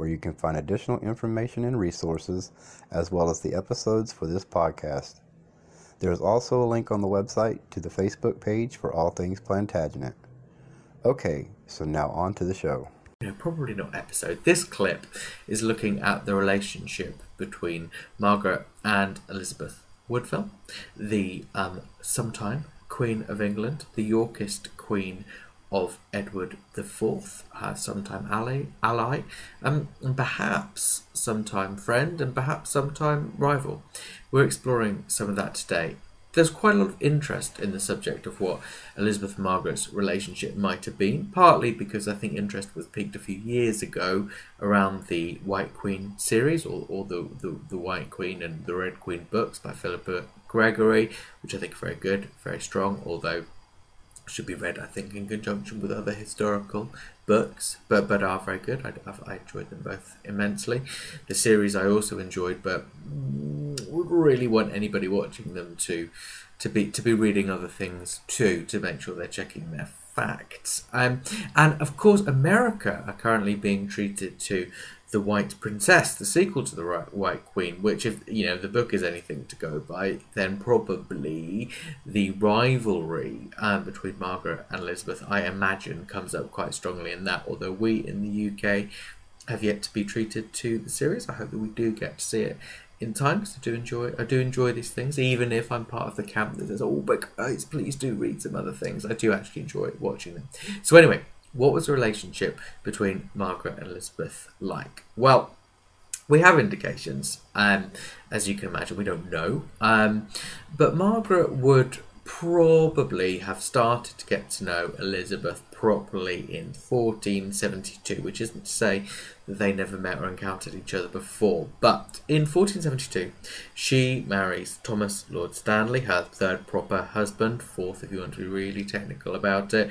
where you can find additional information and resources, as well as the episodes for this podcast. There is also a link on the website to the Facebook page for All Things Plantagenet. Okay, so now on to the show. Probably not episode. This clip is looking at the relationship between Margaret and Elizabeth Woodville, the um, sometime Queen of England, the Yorkist Queen of Edward IV, her sometime ally, ally um, and perhaps sometime friend, and perhaps sometime rival. We're exploring some of that today. There's quite a lot of interest in the subject of what Elizabeth and Margaret's relationship might have been, partly because I think interest was peaked a few years ago around the White Queen series, or, or the, the, the White Queen and the Red Queen books by Philippa Gregory, which I think are very good, very strong, although should be read, I think, in conjunction with other historical books, but but are very good. I, I enjoyed them both immensely. The series I also enjoyed, but would really want anybody watching them to to be to be reading other things too to make sure they're checking their facts. Um, and of course, America are currently being treated to the White Princess, the sequel to the White Queen, which, if you know the book is anything to go by, then probably the rivalry um, between Margaret and Elizabeth, I imagine, comes up quite strongly in that. Although we in the UK have yet to be treated to the series, I hope that we do get to see it in time because I do enjoy I do enjoy these things, even if I'm part of the camp that says, "Oh, but guys, please do read some other things." I do actually enjoy watching them. So anyway, what was the relationship between Margaret and Elizabeth like? Well, we have indications, um, as you can imagine, we don't know. Um, but Margaret would probably have started to get to know Elizabeth properly in 1472, which isn't to say they never met or encountered each other before. But in 1472, she marries Thomas Lord Stanley, her third proper husband, fourth if you want to be really technical about it,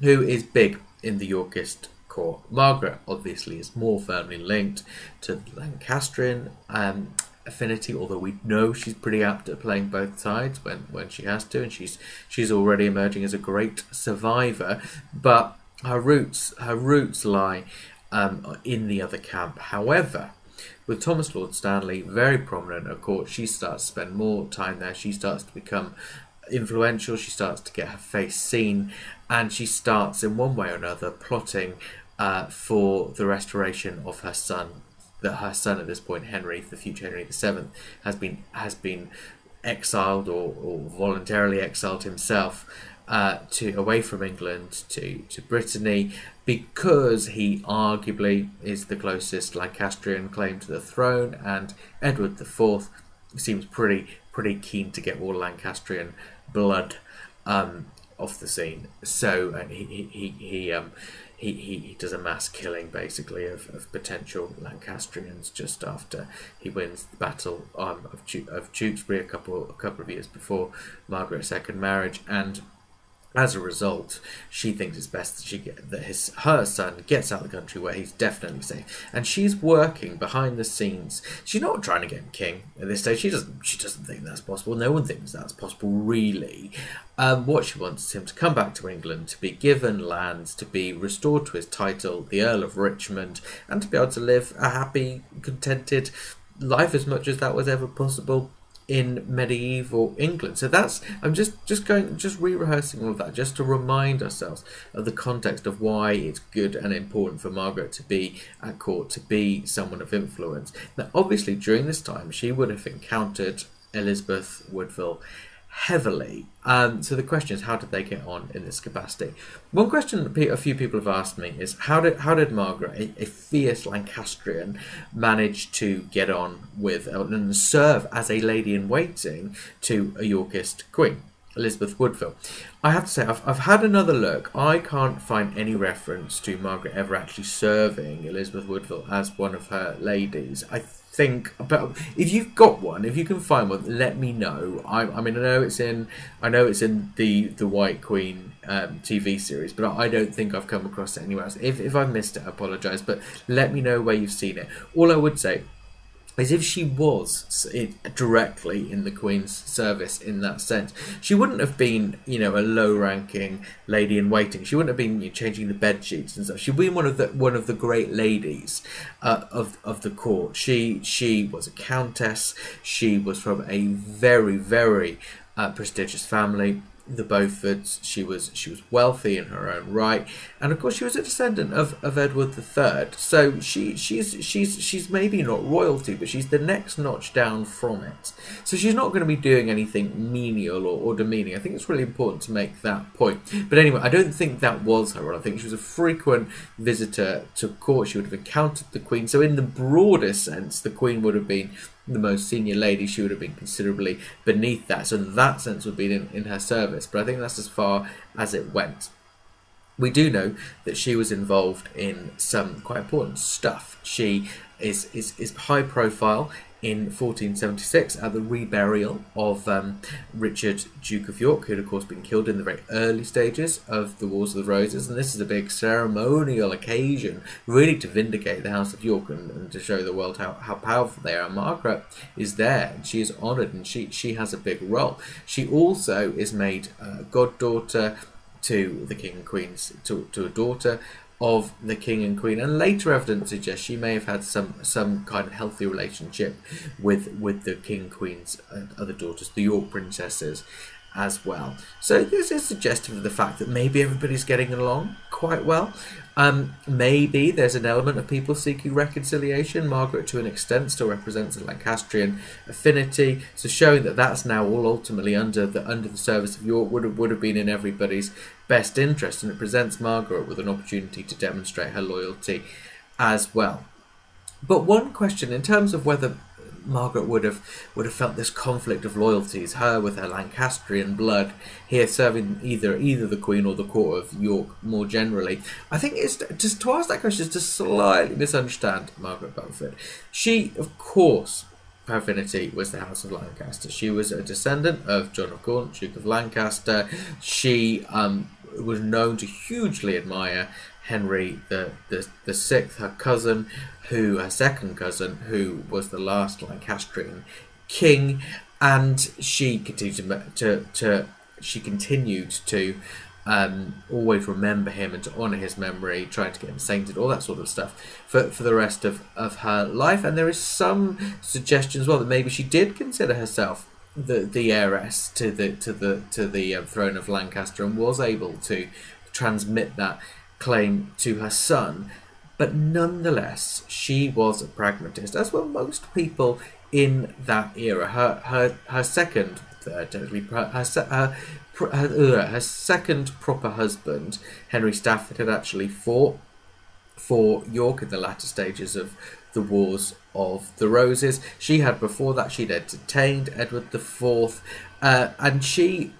who is big in the Yorkist court. Margaret obviously is more firmly linked to Lancastrian um, affinity, although we know she's pretty apt at playing both sides when, when she has to, and she's she's already emerging as a great survivor. But her roots her roots lie um, in the other camp. However, with Thomas Lord Stanley very prominent at court, she starts to spend more time there. She starts to become influential. She starts to get her face seen, and she starts in one way or another plotting uh, for the restoration of her son. That her son at this point, Henry, the future Henry VII, has been has been exiled or, or voluntarily exiled himself uh, to away from England to, to Brittany because he arguably is the closest Lancastrian claim to the throne, and Edward IV seems pretty pretty keen to get more Lancastrian blood um, off the scene. So uh, he he he um, he, he, he does a mass killing basically of, of potential Lancastrians just after he wins the battle um, of of Tewkesbury a couple a couple of years before Margaret's second marriage and as a result, she thinks it's best that she get that his her son gets out of the country where he's definitely safe. And she's working behind the scenes. She's not trying to get him king at this stage. She doesn't. She doesn't think that's possible. No one thinks that's possible, really. Um, what she wants is him to come back to England, to be given lands, to be restored to his title, the Earl of Richmond, and to be able to live a happy, contented life as much as that was ever possible in medieval England. So that's I'm just just going just re-rehearsing all of that just to remind ourselves of the context of why it's good and important for Margaret to be at court to be someone of influence. Now obviously during this time she would have encountered Elizabeth Woodville heavily. Um, so the question is, how did they get on in this capacity? One question a few people have asked me is, how did how did Margaret, a, a fierce Lancastrian, manage to get on with and serve as a lady in waiting to a Yorkist queen? Elizabeth Woodville. I have to say, I've, I've had another look. I can't find any reference to Margaret ever actually serving Elizabeth Woodville as one of her ladies. I think, but if you've got one, if you can find one, let me know. I, I mean, I know it's in, I know it's in the the White Queen um, TV series, but I don't think I've come across it anywhere else. If if I missed it, I apologise. But let me know where you've seen it. All I would say is if she was directly in the Queen's service in that sense, she wouldn't have been, you know, a low-ranking lady in waiting. She wouldn't have been you know, changing the bed sheets and stuff. She'd been one of the one of the great ladies uh, of of the court. She she was a countess. She was from a very very uh, prestigious family the Beauforts. She was she was wealthy in her own right, and of course she was a descendant of, of Edward III. So she she's she's she's maybe not royalty, but she's the next notch down from it. So she's not going to be doing anything menial or, or demeaning. I think it's really important to make that point. But anyway, I don't think that was her. role. I think she was a frequent visitor to court. She would have encountered the Queen. So in the broadest sense, the Queen would have been the most senior lady, she would have been considerably beneath that. So that sense would be in, in her service. But I think that's as far as it went. We do know that she was involved in some quite important stuff. She is, is, is high profile in 1476 at the reburial of um, Richard, Duke of York, who had, of course, been killed in the very early stages of the Wars of the Roses. And this is a big ceremonial occasion, really to vindicate the House of York and, and to show the world how, how powerful they are. And Margaret is there, and she is honoured, and she, she has a big role. She also is made uh, goddaughter to the king and queen's to, to a daughter of the king and queen, and later evidence suggests she may have had some some kind of healthy relationship with with the king queen's and other daughters, the York princesses, as well. So this is suggestive of the fact that maybe everybody's getting along quite well. Um, maybe there's an element of people seeking reconciliation. Margaret, to an extent, still represents a Lancastrian affinity, so showing that that's now all ultimately under the under the service of York would have would have been in everybody's best interest, and it presents Margaret with an opportunity to demonstrate her loyalty as well. But one question, in terms of whether Margaret would have would have felt this conflict of loyalties, her with her Lancastrian blood, here serving either either the Queen or the Court of York more generally. I think it's just to ask that question is to slightly misunderstand Margaret Beaufort. She, of course, her affinity was the House of Lancaster. She was a descendant of John of Gaunt, Duke of Lancaster. She um, was known to hugely admire Henry the, the, the sixth, her cousin, who her second cousin, who was the last Lancastrian king, and she continued to, to, she continued to um, always remember him and to honour his memory, trying to get him sainted, all that sort of stuff for, for the rest of, of her life. And there is some suggestion as well that maybe she did consider herself the the heiress to the to the to the uh, throne of Lancaster and was able to transmit that claim to her son. But nonetheless, she was a pragmatist, as were most people in that era. Her her her second, uh, technically, her, her, her, her second proper husband, Henry Stafford, had actually fought for York in the latter stages of the Wars of the Roses. She had before that she'd entertained Edward IV, uh, and she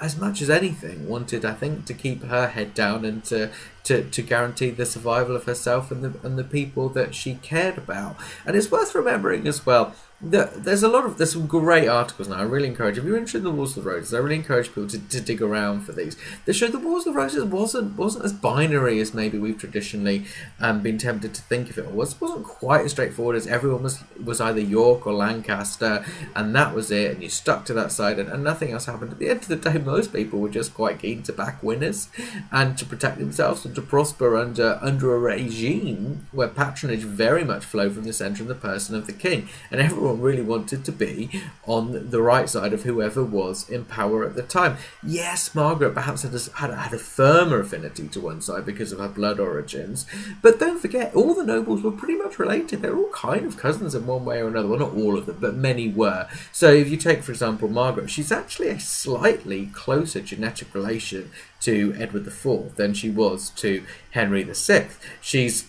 as much as anything, wanted, I think, to keep her head down and to, to, to guarantee the survival of herself and the, and the people that she cared about. And it's worth remembering as well there's a lot of there's some great articles now. I really encourage if you're interested in the Wars of the Roses, I really encourage people to, to dig around for these. They show the Wars of the Roses wasn't wasn't as binary as maybe we've traditionally um, been tempted to think of it. It was wasn't quite as straightforward as everyone was was either York or Lancaster, and that was it, and you stuck to that side, and, and nothing else happened. At the end of the day, most people were just quite keen to back winners and to protect themselves and to prosper under under a regime where patronage very much flowed from the centre of the person of the king, and everyone everyone really wanted to be on the right side of whoever was in power at the time. Yes, Margaret perhaps had a, had a, had a firmer affinity to one side because of her blood origins, but don't forget, all the nobles were pretty much related. They were all kind of cousins in one way or another. Well, not all of them, but many were. So if you take, for example, Margaret, she's actually a slightly closer genetic relation to Edward IV than she was to Henry VI. She's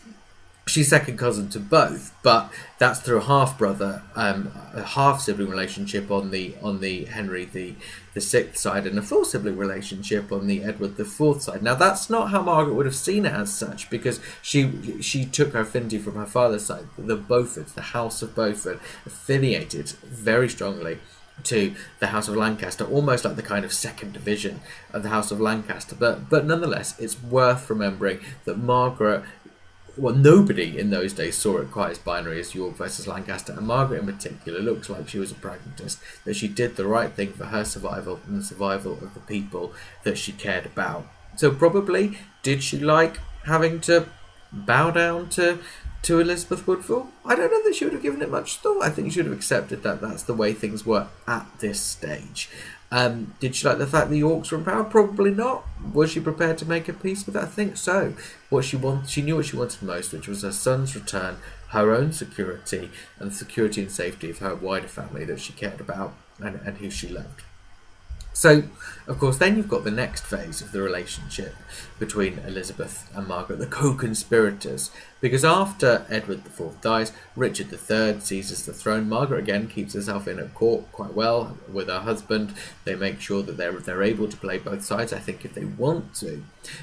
she's second cousin to both, but that's through a half brother, um, a half sibling relationship on the on the Henry the the sixth side, and a full sibling relationship on the Edward the fourth side. Now that's not how Margaret would have seen it as such, because she she took her affinity from her father's side. The Beauforts, the House of Beaufort, affiliated very strongly to the House of Lancaster, almost like the kind of second division of the House of Lancaster. But but nonetheless, it's worth remembering that Margaret well, nobody in those days saw it quite as binary as York versus Lancaster, and Margaret in particular looks like she was a pragmatist, that she did the right thing for her survival and the survival of the people that she cared about. So, probably, did she like having to bow down to to Elizabeth Woodville? I don't know that she would have given it much thought. I think she would have accepted that that's the way things were at this stage. Um, did she like the fact the Yorks were in power? Probably not. Was she prepared to make a peace with that? I think so. What she wanted, she knew what she wanted most, which was her son's return, her own security, and the security and safety of her wider family that she cared about and, and who she loved. So, of course, then you've got the next phase of the relationship between Elizabeth and Margaret, the co conspirators. Because after Edward IV dies, Richard III seizes the throne. Margaret again keeps herself in at court quite well with her husband. They make sure that they're, they're able to play both sides, I think, if they want to.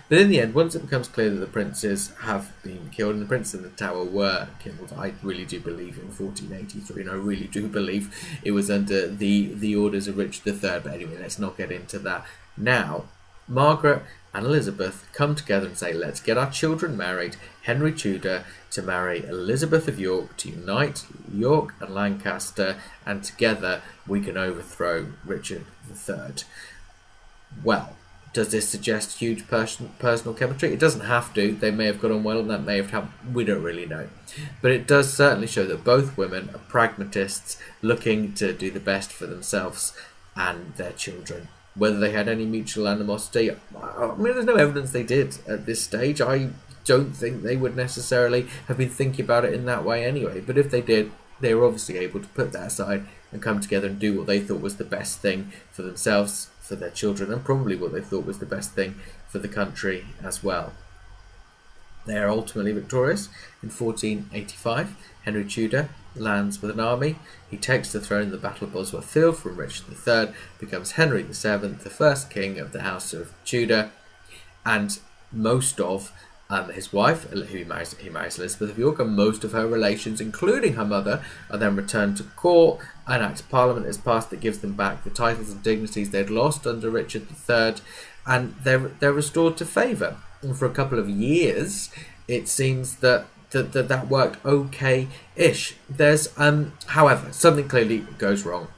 But in the end, once it becomes clear that the princes have been killed and the princes in the tower were killed, I really do believe in 1483, and I really do believe it was under the, the orders of Richard III. But anyway, let's not get into that now. Margaret and Elizabeth come together and say, let's get our children married. Henry Tudor to marry Elizabeth of York to unite York and Lancaster, and together we can overthrow Richard III. Well, does this suggest huge person, personal chemistry? It doesn't have to. They may have got on well, and that may have happened. We don't really know. But it does certainly show that both women are pragmatists looking to do the best for themselves and their children. Whether they had any mutual animosity, I mean, there's no evidence they did at this stage. I don't think they would necessarily have been thinking about it in that way anyway. But if they did, they were obviously able to put that aside and come together and do what they thought was the best thing for themselves, for their children, and probably what they thought was the best thing for the country as well. They are ultimately victorious in 1485. Henry Tudor lands with an army. He takes the throne in the Battle of Bosworth Field from Richard III, becomes Henry VII, the first king of the House of Tudor, and most of um, his wife, who he marries, he marries Elizabeth of York, and most of her relations, including her mother, are then returned to court. An Act of Parliament is passed that gives them back the titles and dignities they'd lost under Richard III, and they're they're restored to favour. And for a couple of years, it seems that that that, that worked okay-ish. There's um, however, something clearly goes wrong.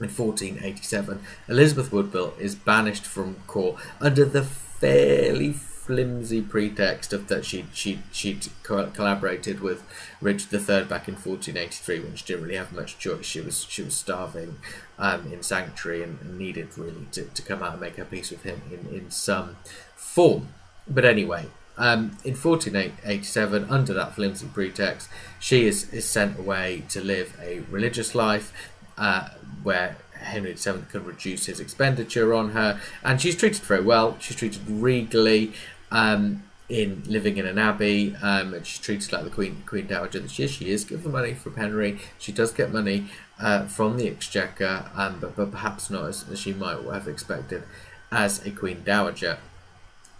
In 1487, Elizabeth Woodville is banished from court under the fairly flimsy pretext of that she she she'd co- collaborated with Richard III back in 1483 when she didn't really have much choice. She was she was starving um, in sanctuary and, and needed really to, to come out and make her peace with him in, in some form. But anyway, um, in 1487, under that flimsy pretext, she is, is sent away to live a religious life uh, where Henry VII can reduce his expenditure on her, and she's treated very well. She's treated regally. Um, in living in an abbey, um, and she's treated like the Queen Queen Dowager that she is. She is given money from Henry. She does get money uh, from the Exchequer, um, but, but perhaps not as, as she might have expected as a Queen Dowager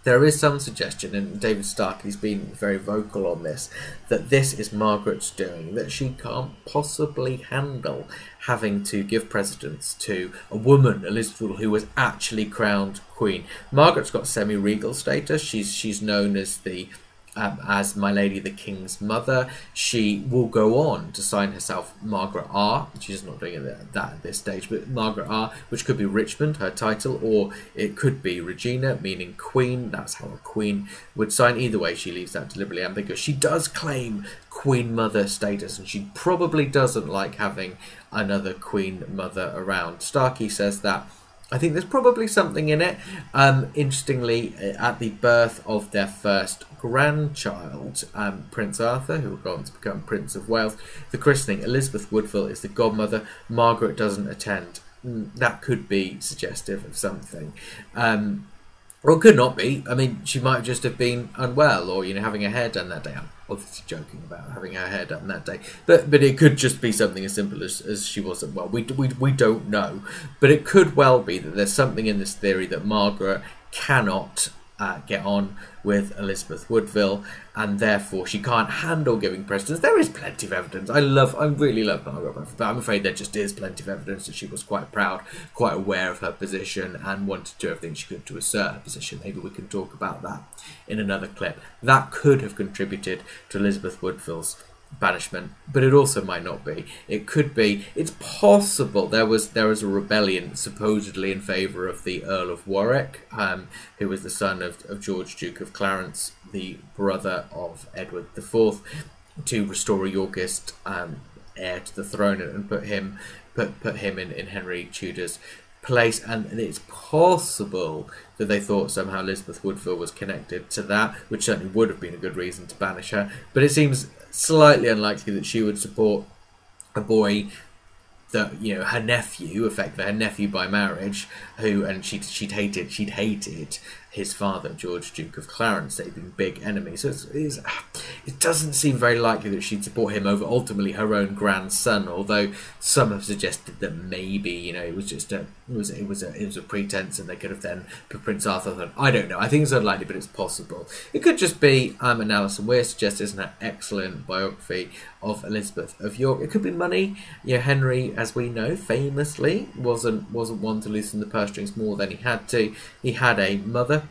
there is some suggestion, and David Starkey's been very vocal on this, that this is Margaret's doing, that she can't possibly handle having to give precedence to a woman, Elizabeth, who was actually crowned queen. Margaret's got semi-regal status. She's she's known as the um, as My Lady the King's mother. She will go on to sign herself Margaret R. She's not doing it that at this stage, but Margaret R, which could be Richmond, her title, or it could be Regina, meaning Queen. That's how a Queen would sign. Either way, she leaves that deliberately ambiguous. She does claim Queen Mother status, and she probably doesn't like having another Queen Mother around. Starkey says that I think there's probably something in it. Um, interestingly, uh, at the birth of their first grandchild, um, Prince Arthur, who go on to become Prince of Wales, the christening, Elizabeth Woodville is the godmother. Margaret doesn't attend. Mm, that could be suggestive of something. Um, or it could not be. I mean, she might just have been unwell or, you know, having her hair done that day. Obviously joking about having her hair done that day, but but it could just be something as simple as, as she wasn't well. We, we we don't know, but it could well be that there's something in this theory that Margaret cannot uh, get on with Elizabeth Woodville, and therefore she can't handle giving precedence. There is plenty of evidence. I love, I really love Margaret but I'm afraid there just is plenty of evidence that she was quite proud, quite aware of her position, and wanted to do everything she could to assert her position. Maybe we can talk about that in another clip. That could have contributed to Elizabeth Woodville's banishment, but it also might not be. It could be. It's possible there was there was a rebellion supposedly in favour of the Earl of Warwick, um, who was the son of, of George Duke of Clarence, the brother of Edward IV, to restore a Yorkist um, heir to the throne and put him put put him in, in Henry Tudor's place, and it's possible that they thought somehow Elizabeth Woodville was connected to that, which certainly would have been a good reason to banish her. But it seems slightly unlikely that she would support a boy that you know her nephew, effectively her nephew by marriage, who and she'd she'd hated she'd hated his father, George Duke of Clarence. they've been big enemies. So it's, it's, it doesn't seem very likely that she'd support him over ultimately her own grandson. Although some have suggested that maybe you know it was just a it was it was a it was a pretense, and they could have then put Prince Arthur. On. I don't know. I think it's unlikely, but it's possible. It could just be um, an Alison Weir suggested in her excellent biography of Elizabeth of York. It could be money. You know, Henry, as we know, famously wasn't wasn't one to loosen the purse strings more than he had to. He had a mother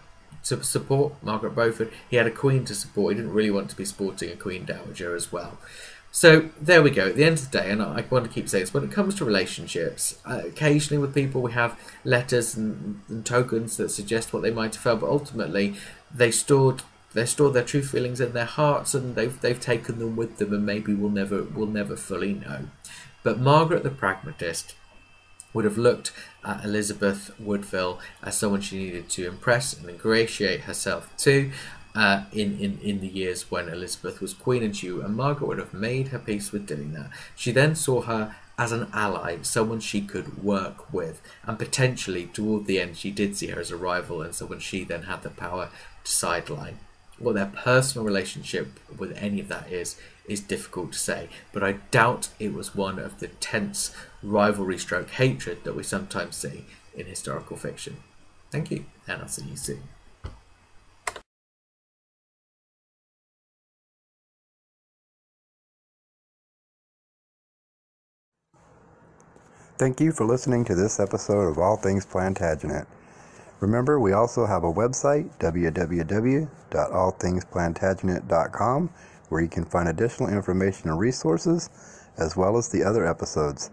to support, Margaret Beaufort. He had a queen to support. He didn't really want to be sporting a queen dowager as well. So there we go. At the end of the day, and I want to keep saying this, when it comes to relationships, uh, occasionally with people we have letters and, and, tokens that suggest what they might have felt, but ultimately they stored they stored their true feelings in their hearts and they've they've taken them with them, and maybe we'll never we'll never fully know. But Margaret the pragmatist would have looked at Elizabeth Woodville as someone she needed to impress and ingratiate herself to uh, in, in, in the years when Elizabeth was Queen and Jew, and Margaret would have made her peace with doing that. She then saw her as an ally, someone she could work with, and potentially toward the end, she did see her as a rival and someone she then had the power to sideline. What their personal relationship with any of that is, is difficult to say, but I doubt it was one of the tense rivalry stroke hatred that we sometimes see in historical fiction. Thank you, and I'll see you soon. Thank you for listening to this episode of All Things Plantagenet. Remember, we also have a website, www.allthingsplantagenet.com, where you can find additional information and resources, as well as the other episodes.